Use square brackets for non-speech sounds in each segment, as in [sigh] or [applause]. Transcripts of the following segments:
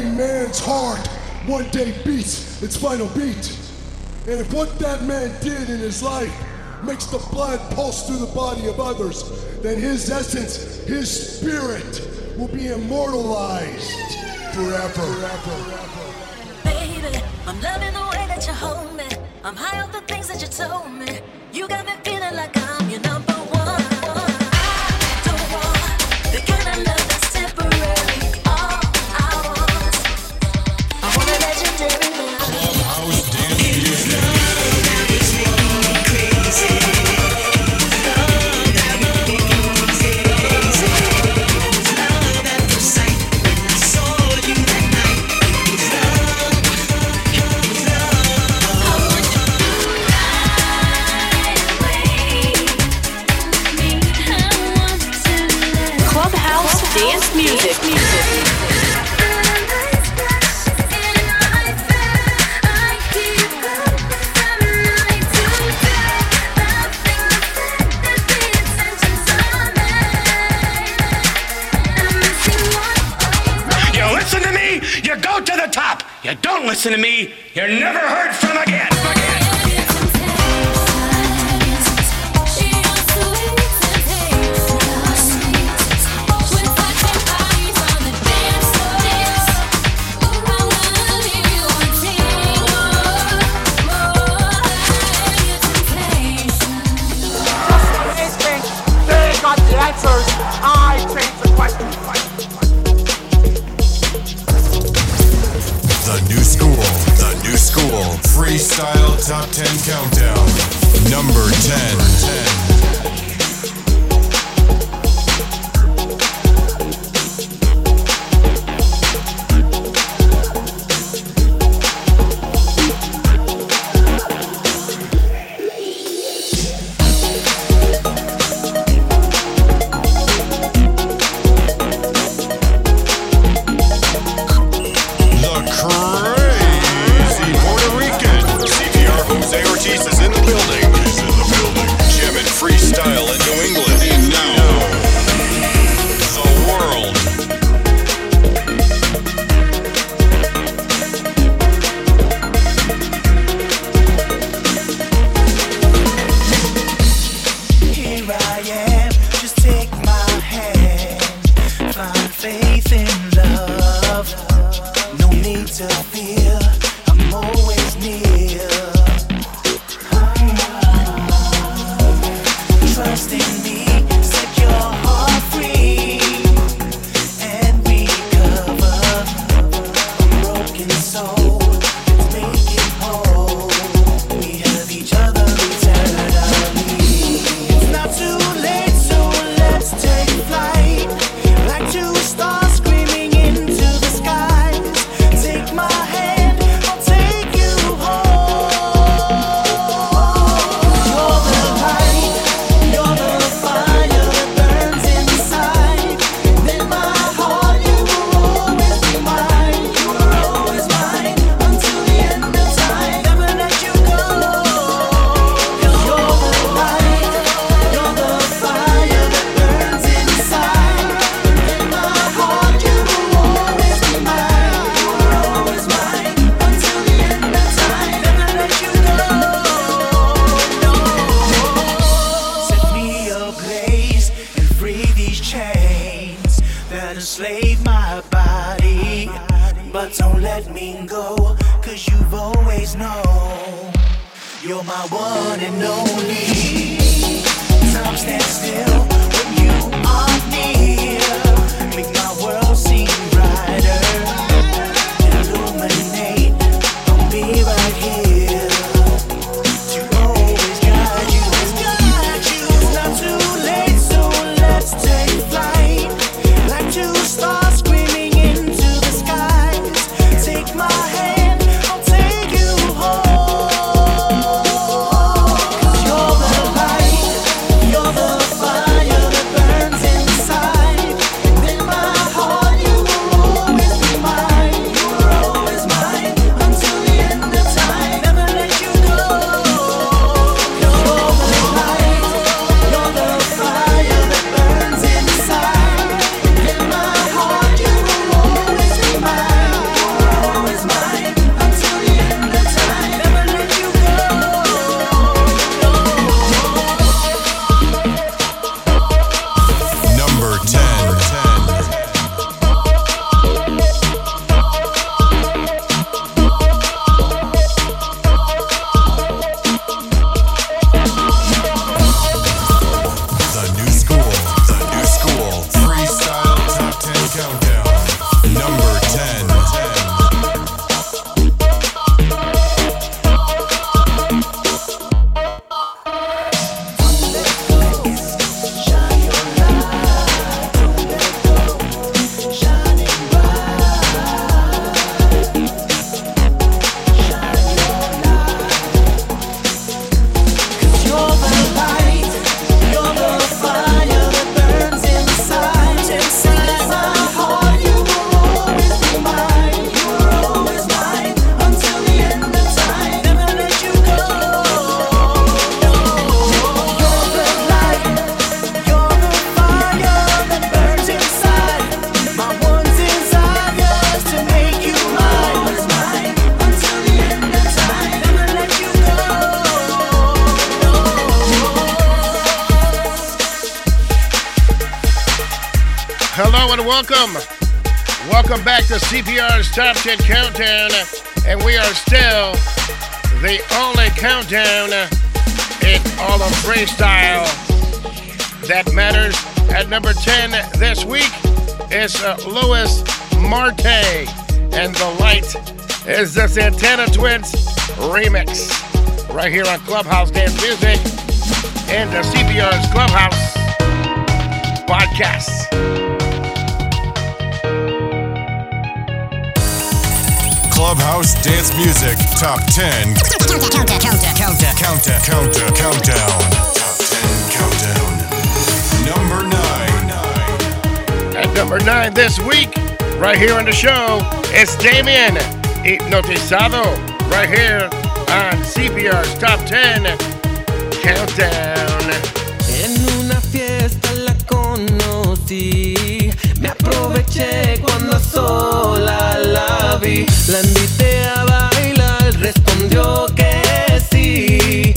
every man's heart one day beats its final beat. And if what that man did in his life makes the blood pulse through the body of others, then his essence, his spirit, will be immortalized forever. forever. Baby, I'm loving the way that you hold me. I'm high off the things that you told me. You got me feeling like I'm, you know. Top 10 Countdown, number 10. uh, Luis Marte, and The Light is the Santana Twins remix. Right here on Clubhouse Dance Music and the CPR's Clubhouse podcast. Clubhouse Dance Music Top 10 Countdown Countdown Countdown Countdown Countdown Countdown Top 10 Countdown. Number 9 at number nine this week, right here on the show, is Damian Hipnotizado, right here on CPR's Top 10 Countdown. En una fiesta la conocí, me aproveché cuando sola la vi, la invité a bailar, respondió que sí.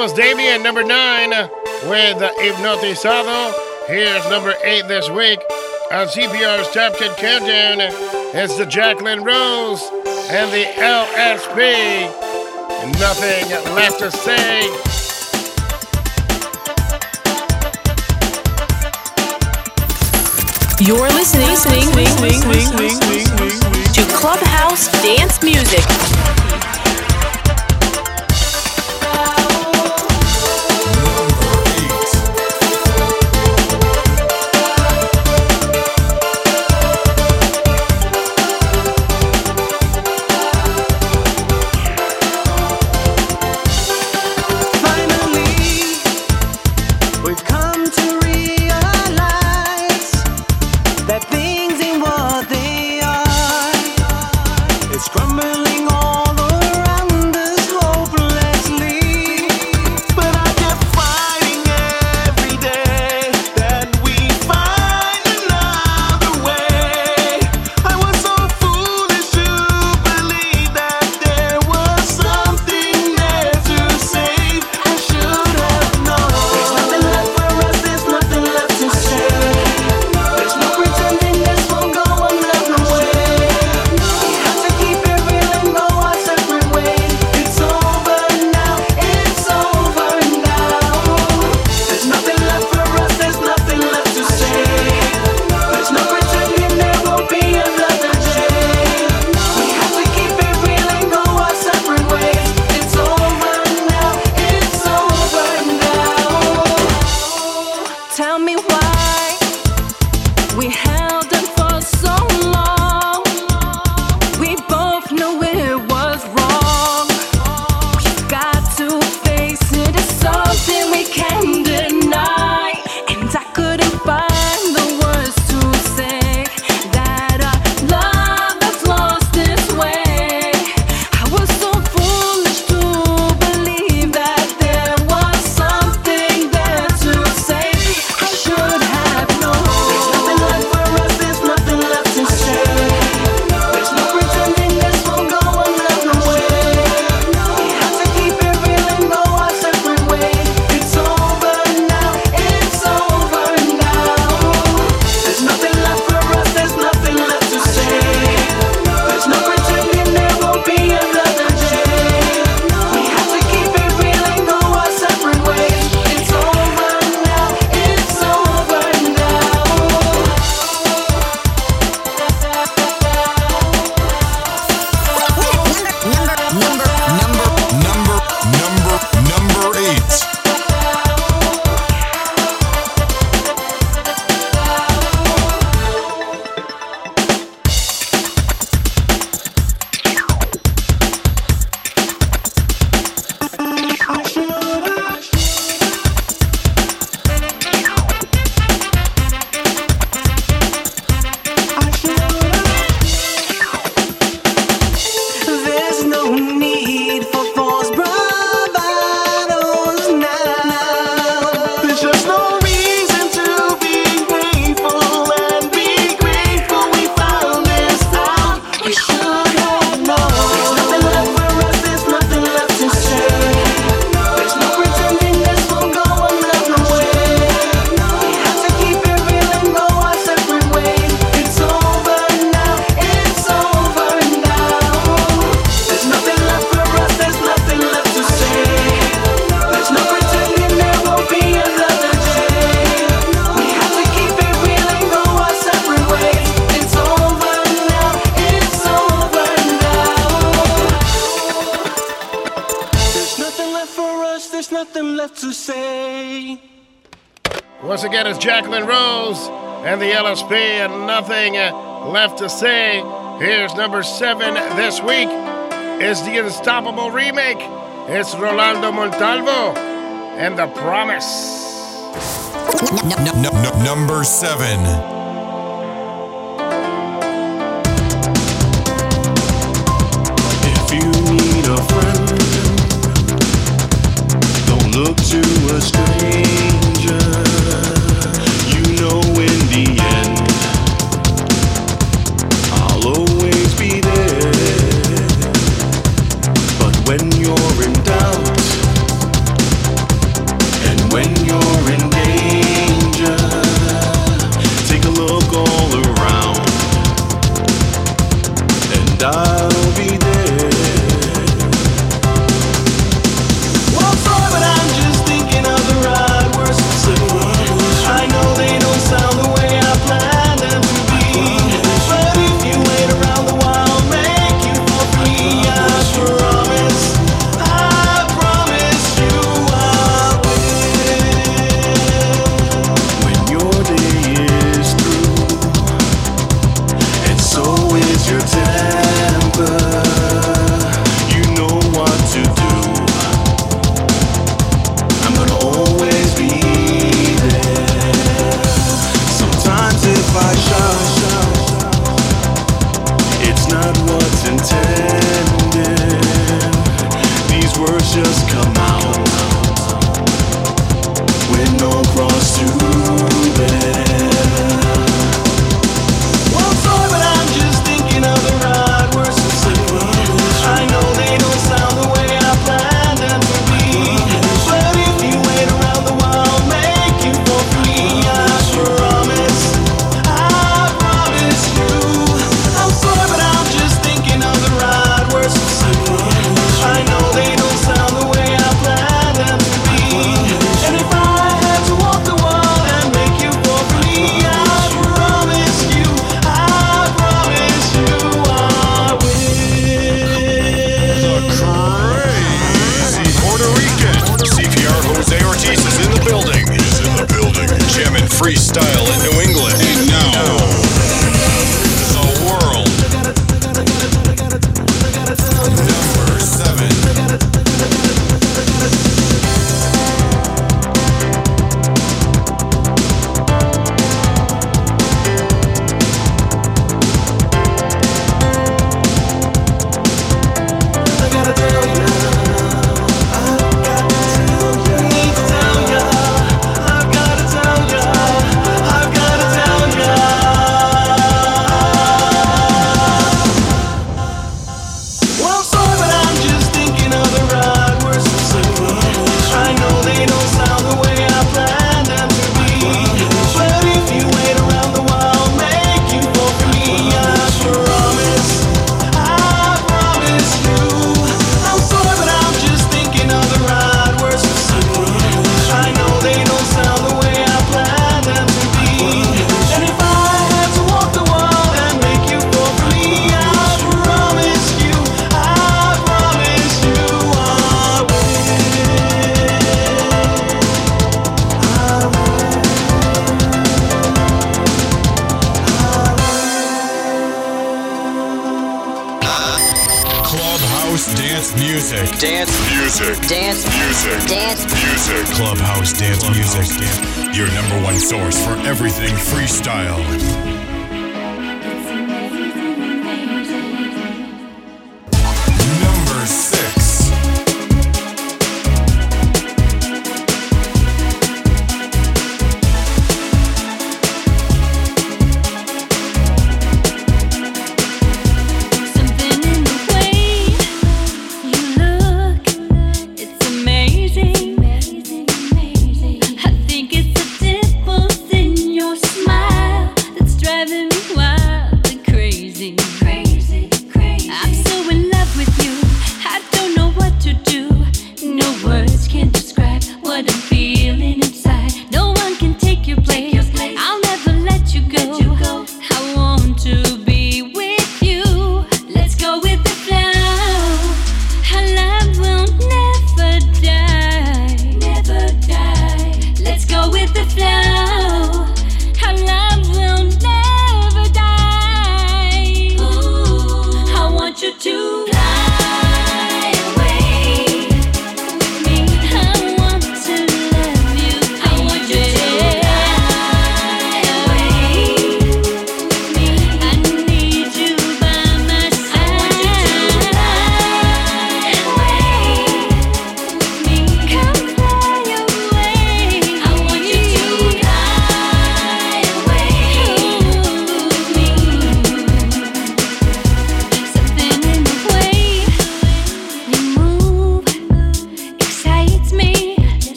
was Damian, number nine, with Hipnotizado. Here's number eight this week on CPR's Top 10 Countdown. It's the Jacqueline Rose and the LSP. Nothing left to say. You're listening, listening, listening, listening, listening, listening, listening, listening, listening to Clubhouse Dance Music. And nothing uh, left to say. Here's number seven this week is the Unstoppable remake. It's Rolando Montalvo and The Promise. Number seven.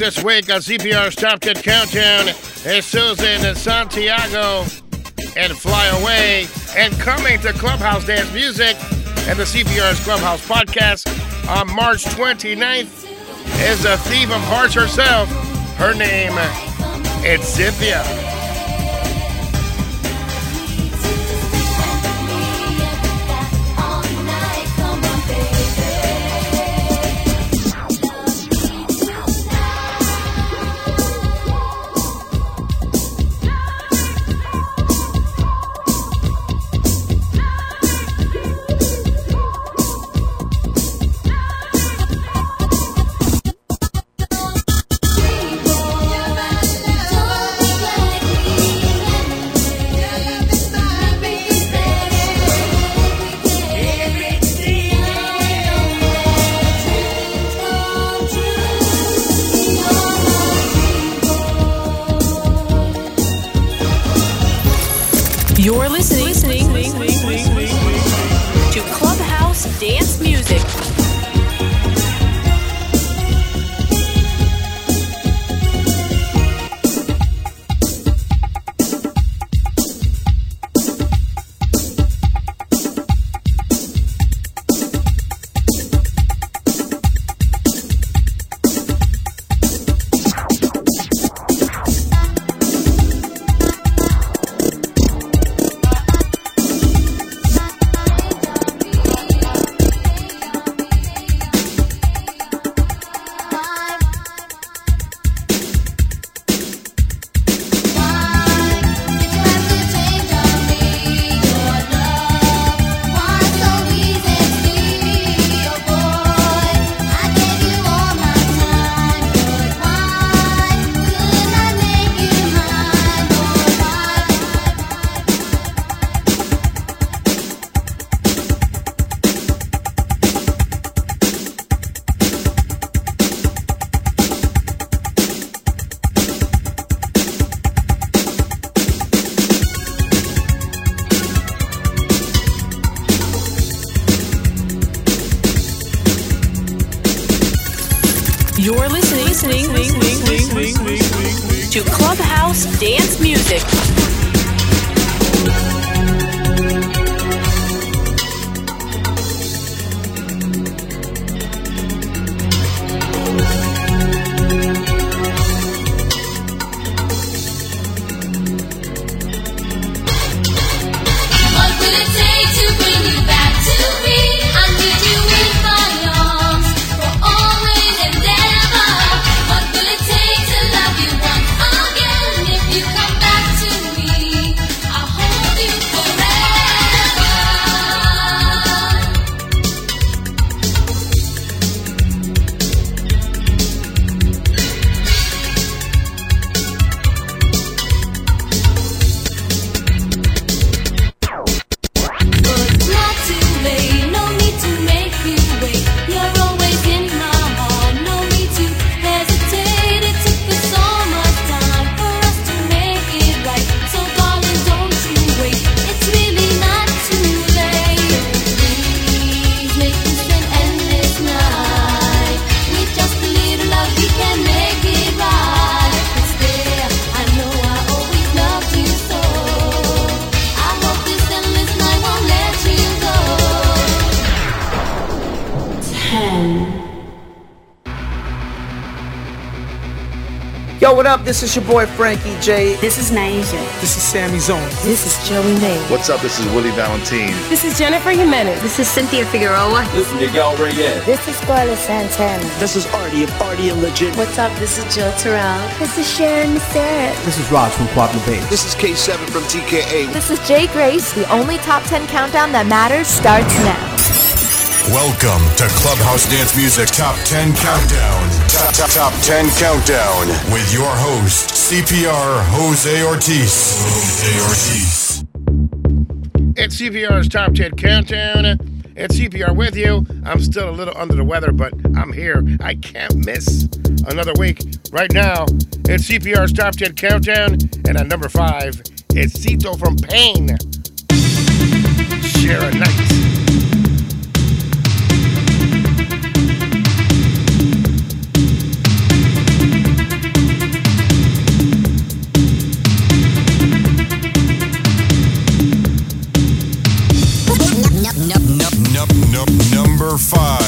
this week on CPR's Top 10 Countdown is Susan Santiago and Fly Away. And coming to Clubhouse Dance Music and the CPR's Clubhouse Podcast on March 29th is a Thief of Hearts herself. Her name is Cynthia. Music. This is your boy Frankie J. This is Naija. This is Sammy Zone. This is Joey May. What's up? This is Willie Valentine. This is Jennifer Jimenez. This is Cynthia Figueroa. This is Miguel Reyes. This is Scarlett Santana. This is Artie of Artie and Legit. What's up? This is Jill Terrell. This is Sharon Sarah. This is Raj from Quadra Bay. This is K7 from TKA. This is Jay Grace. The only top 10 countdown that matters starts now. Welcome to Clubhouse Dance Music Top 10 Countdown. Top, top, top 10 Countdown with your host, CPR Jose Ortiz. Jose Ortiz. It's CPR's Top 10 Countdown. It's CPR with you. I'm still a little under the weather, but I'm here. I can't miss another week. Right now, it's CPR's Top 10 Countdown. And at number five, it's Sito from Pain. Share a night. Num-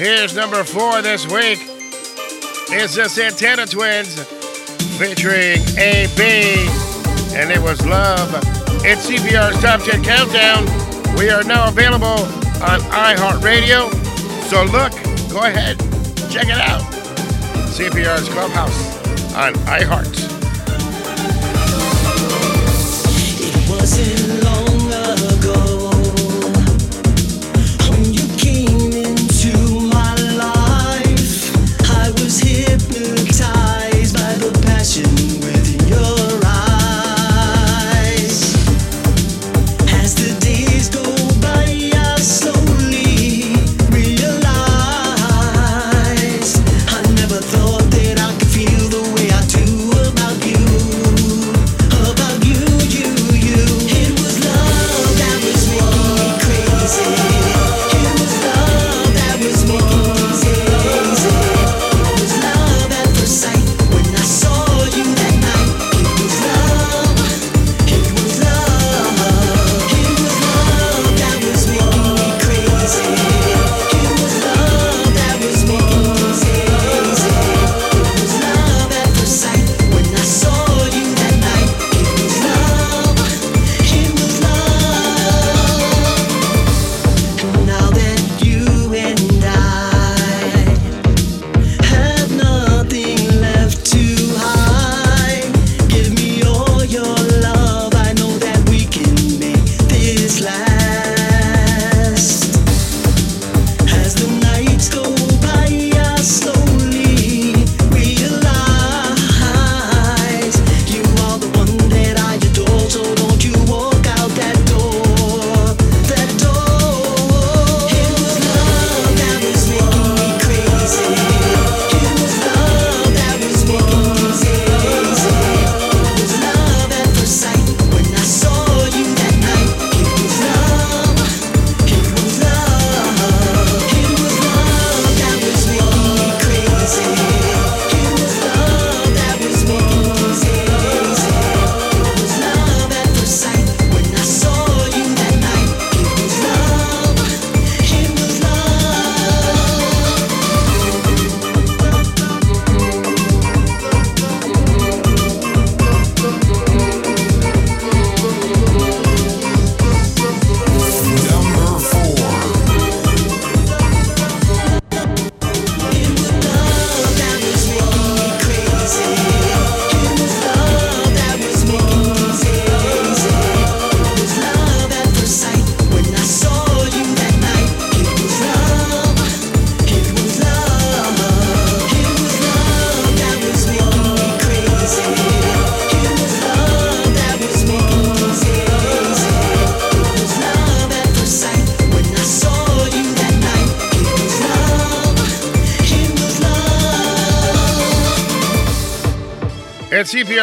Here's number four this week. It's the Santana Twins featuring Aby, and it was Love. It's CPR's Top 10 Countdown. We are now available on iHeartRadio. So look, go ahead, check it out. CPR's Clubhouse on iHeart.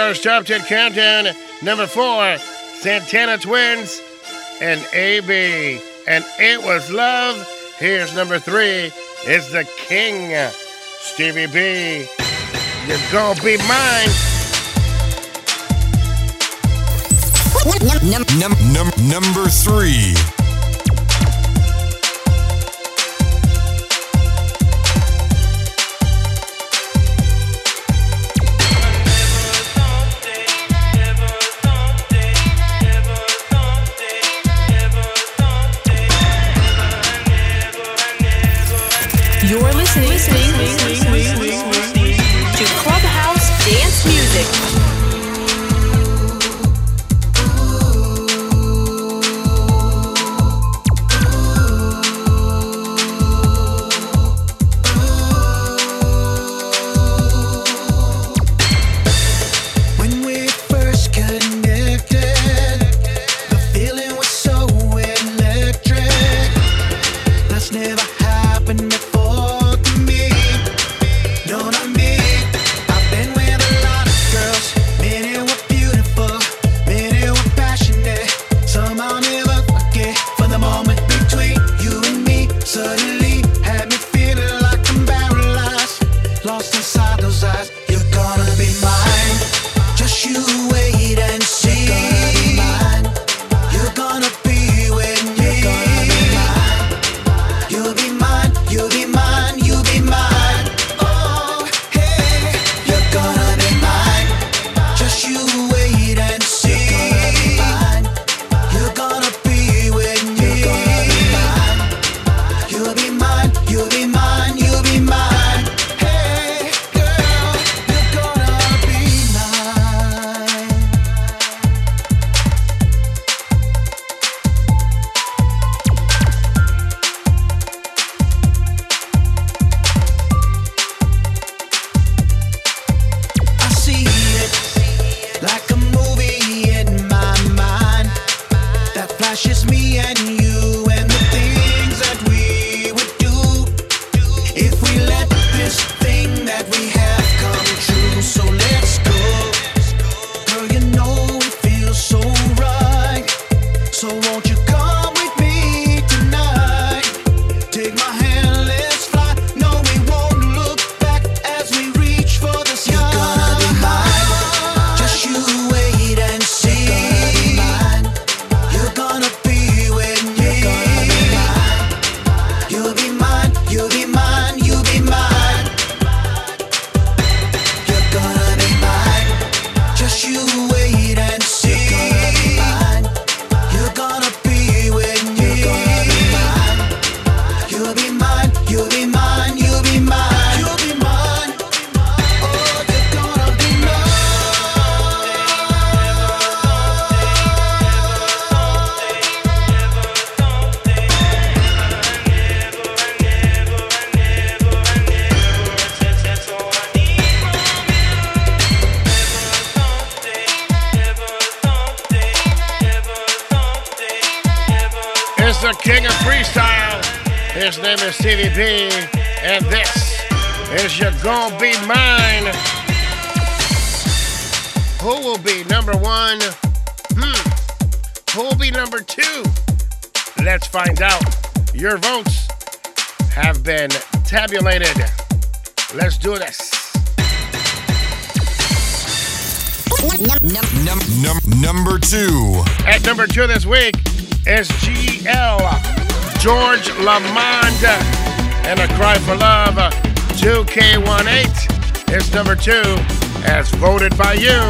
Radio's Top 10 Countdown, number four, Santana Twins and Aby. And it was love. Here's number three, is the king, Stevie B. You're gonna be mine. Num- num- num- number three. TVP, and this is You're Gonna Be Mine. Who will be number one? Hmm. Who will be number two? Let's find out. Your votes have been tabulated. Let's do this. Number two. At number two this week is GL. George Lamond, and A Cry for Love, 2K18 is number two, as voted by you.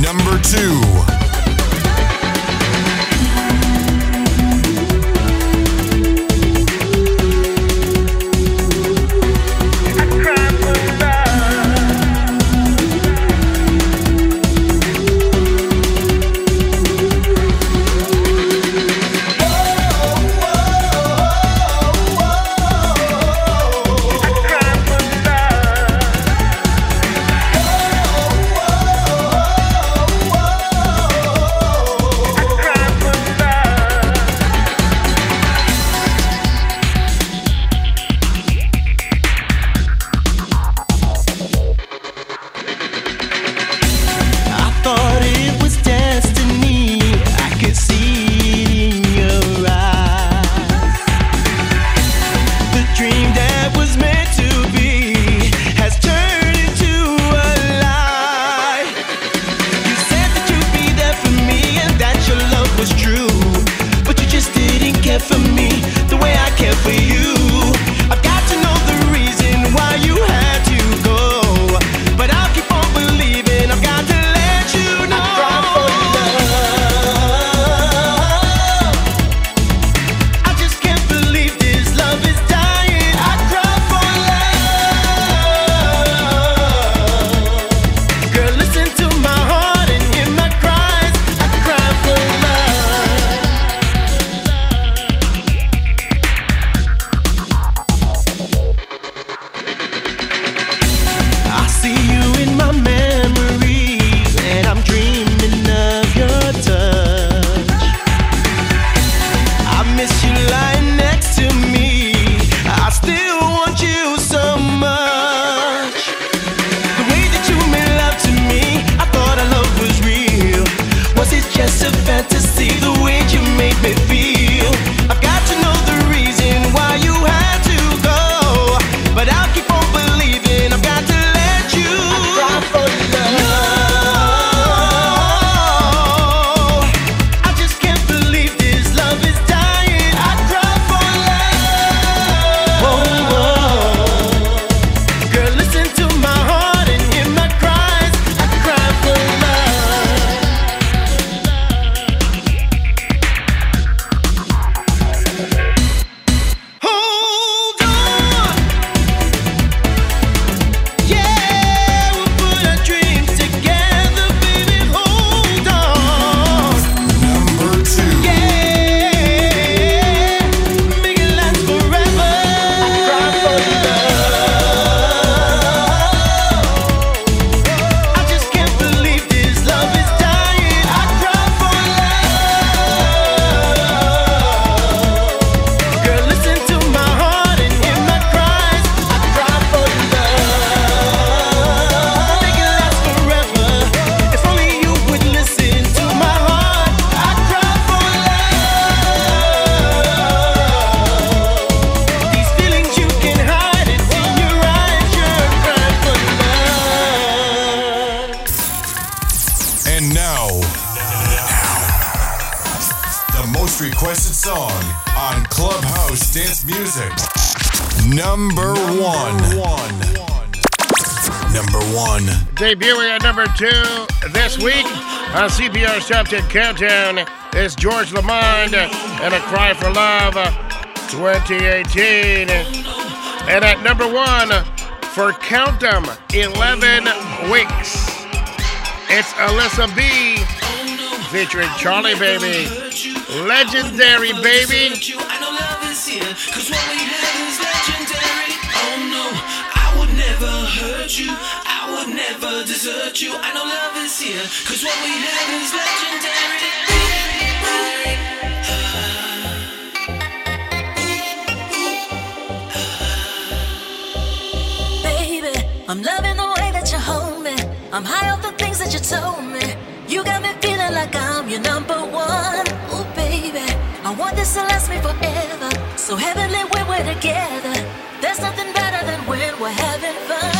Number two. Accepted Countdown is George Lamond and A Cry for Love 2018. And at number one for Countem, 11 Weeks, it's A Lisa B featuring Charlie Babie. Legendary Baby. Cause what we have is legendary. Oh no, I would never hurt you would never desert you. I know love is here, cause what we have is legendary. I'm loving the way that you hold me. I'm high off the things that you told me. You got me feeling like I'm your number one. Oh, baby, I want this to last me forever. So heavenly when we're together, there's nothing better than when we're having fun.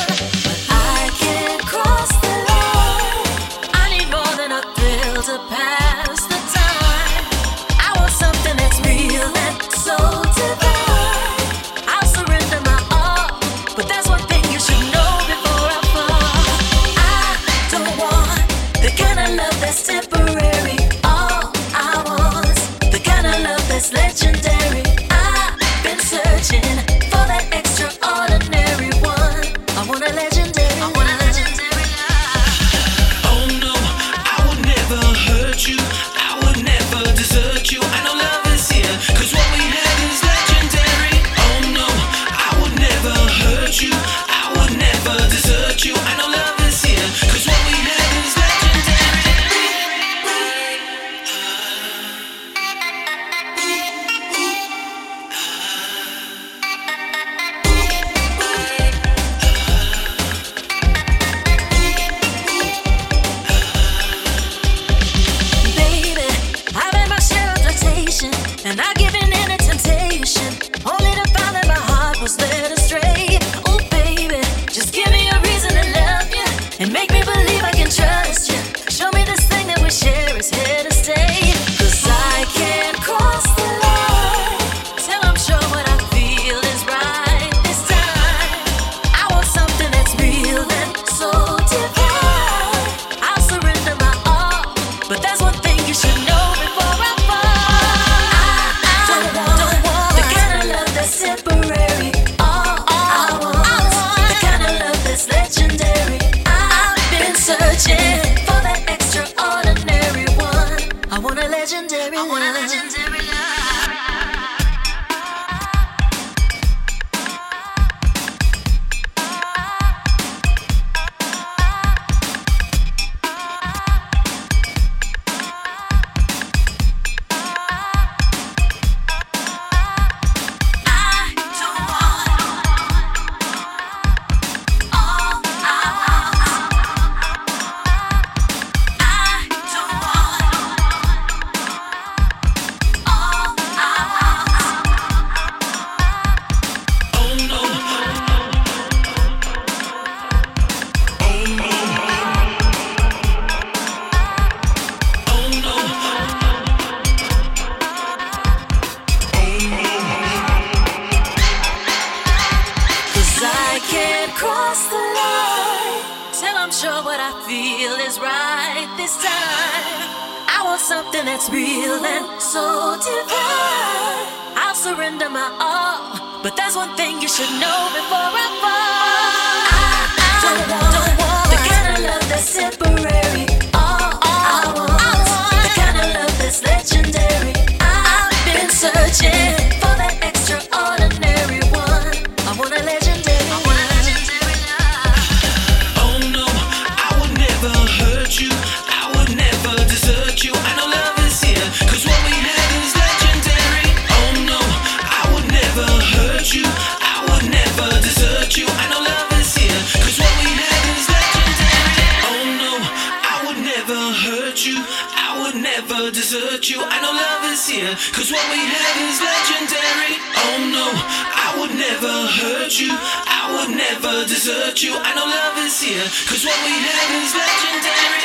Cause what we have is legendary. Oh no, I would never hurt you. I would never desert you. I know love is here. Cause what we have is legendary.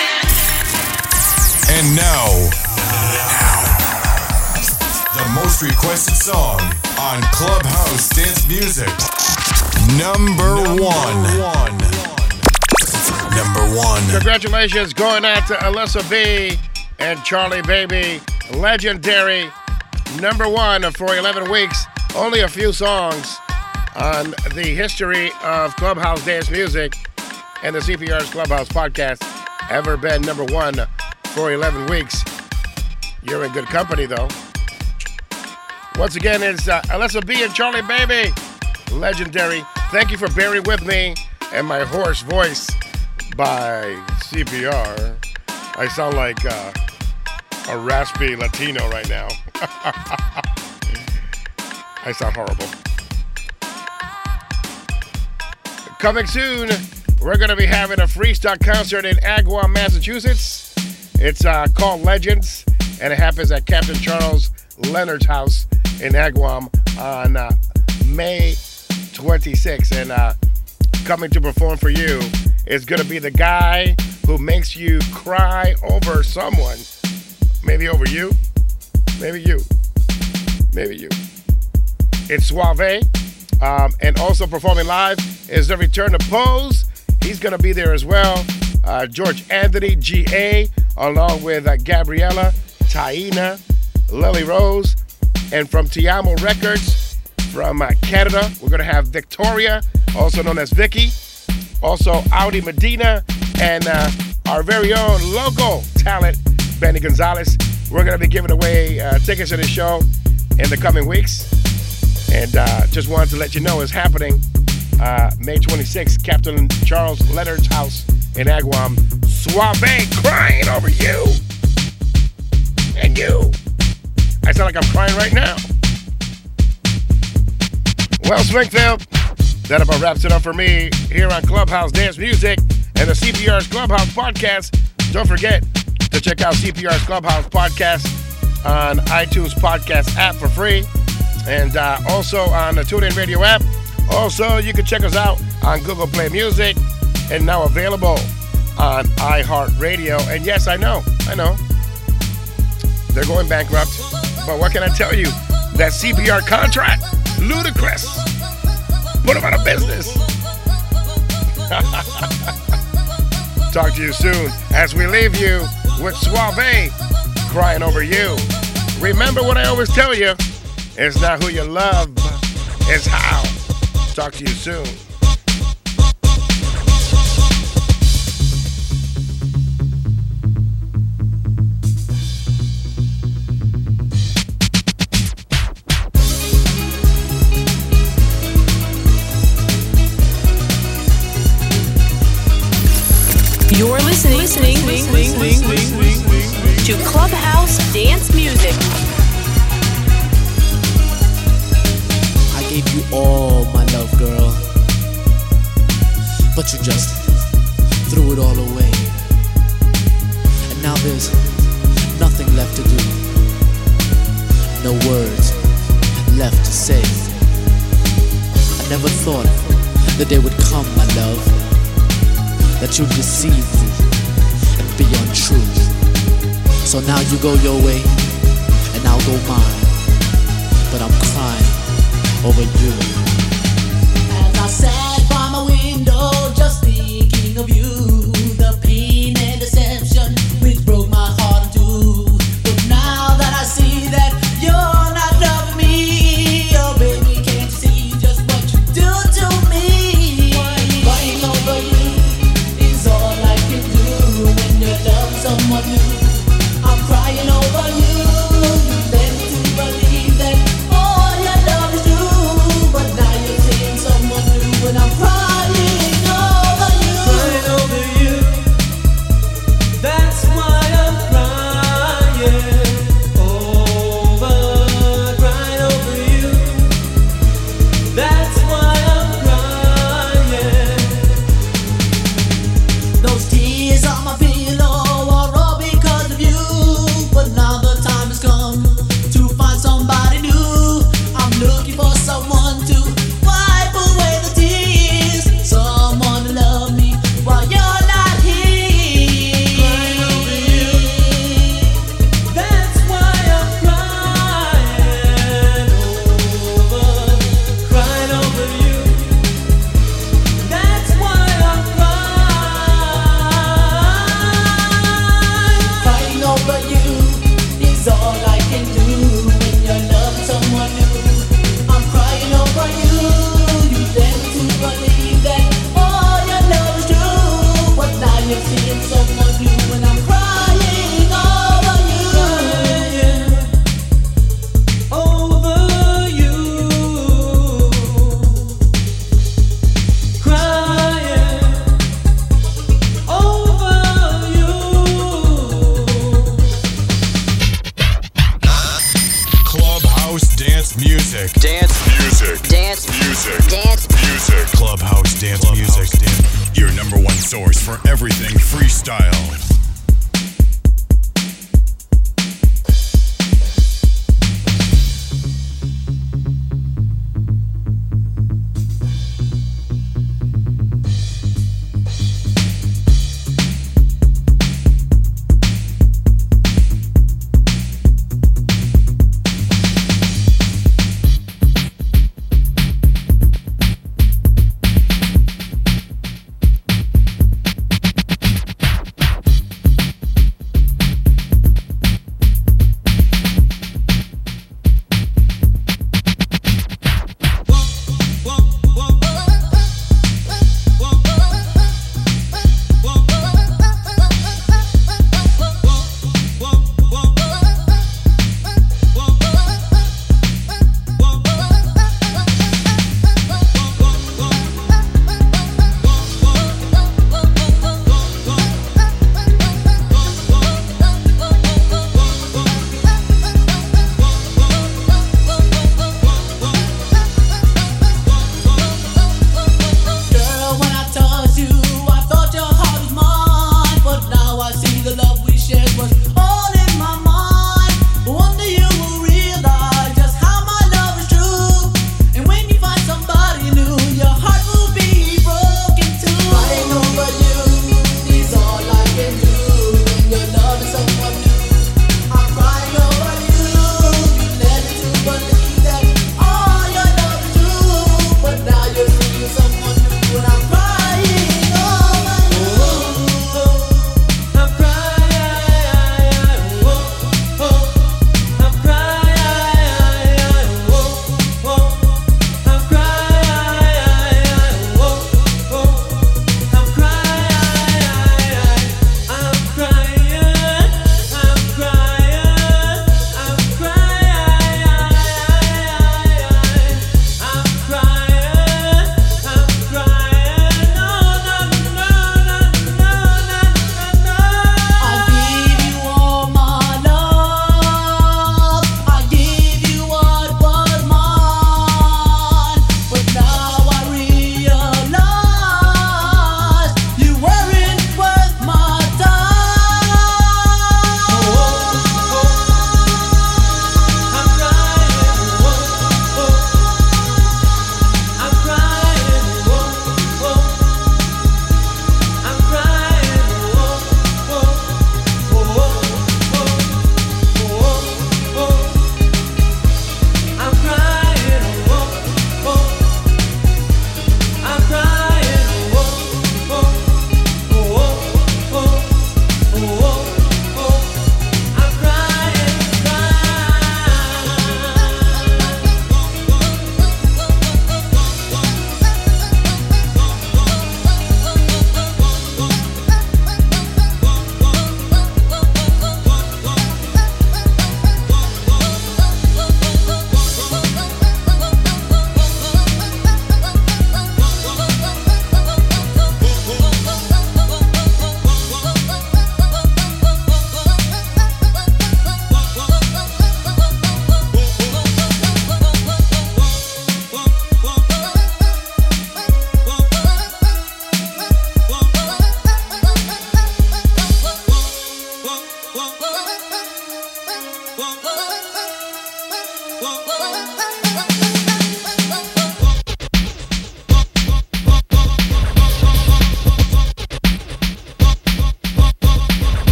And now, the most requested song on Clubhouse Dance Music. Number, Number one. one. Number one. Congratulations going out to A Lisa B and Charlie Babie. Legendary number one for 11 weeks. Only a few songs on the history of Clubhouse dance music and the CPR's Clubhouse podcast ever been number one for 11 weeks. You're in good company, though. Once again, it's uh, A Lisa B and Charlie Babie. Legendary. Thank you for bearing with me and my hoarse voice by CPR. I sound like uh, a raspy Latino right now. [laughs] I sound horrible. Coming soon, we're going to be having a freestyle concert in Agawam, Massachusetts. It's uh, called Legends, and it happens at Captain Charles Leonard's house in Agawam on uh, May 26th. And uh, coming to perform for you is going to be the guy who makes you cry over someone. Maybe over you, maybe you, maybe you. It's Suave. Um, and also performing live is the return of Pose. He's going to be there as well. Uh, George Anthony, GA, along with uh, Gabriella, Taina, Lily Rose, and from Tiamo Records from uh, Canada, we're going to have Victoria, also known as Vicky, also Audi Medina, and uh, our very own local talent, Benny Gonzalez. We're going to be giving away uh, tickets to the show in the coming weeks. And uh, just wanted to let you know it's happening uh, May 26th, Captain Charles Leonard's house in Agawam. Suave crying over you and you. I sound like I'm crying right now. Well, Springfield, that about wraps it up for me here on Clubhouse Dance Music and the CPR's Clubhouse Podcast. Don't forget to check out CPR's Clubhouse Podcast on iTunes Podcast app for free and uh, also on the TuneIn Radio app. Also, you can check us out on Google Play Music and now available on iHeartRadio. And yes, I know, I know, they're going bankrupt. But what can I tell you? That CPR contract, ludicrous. Put them out of business. [laughs] Talk to you soon as we leave you with Suave crying over you. Remember what I always tell you it's not who you love, it's how. Talk to you soon. You're listening, listening, to Clubhouse Dance Music. I gave you all my love, girl. But you just threw it all away. And now there's nothing left to do. No words left to say. I never thought the day would come, my love, that you'd deceive me and be untrue. So now you go your way, and I'll go mine. But I'm crying over you. As I sat by my window, just thinking of you,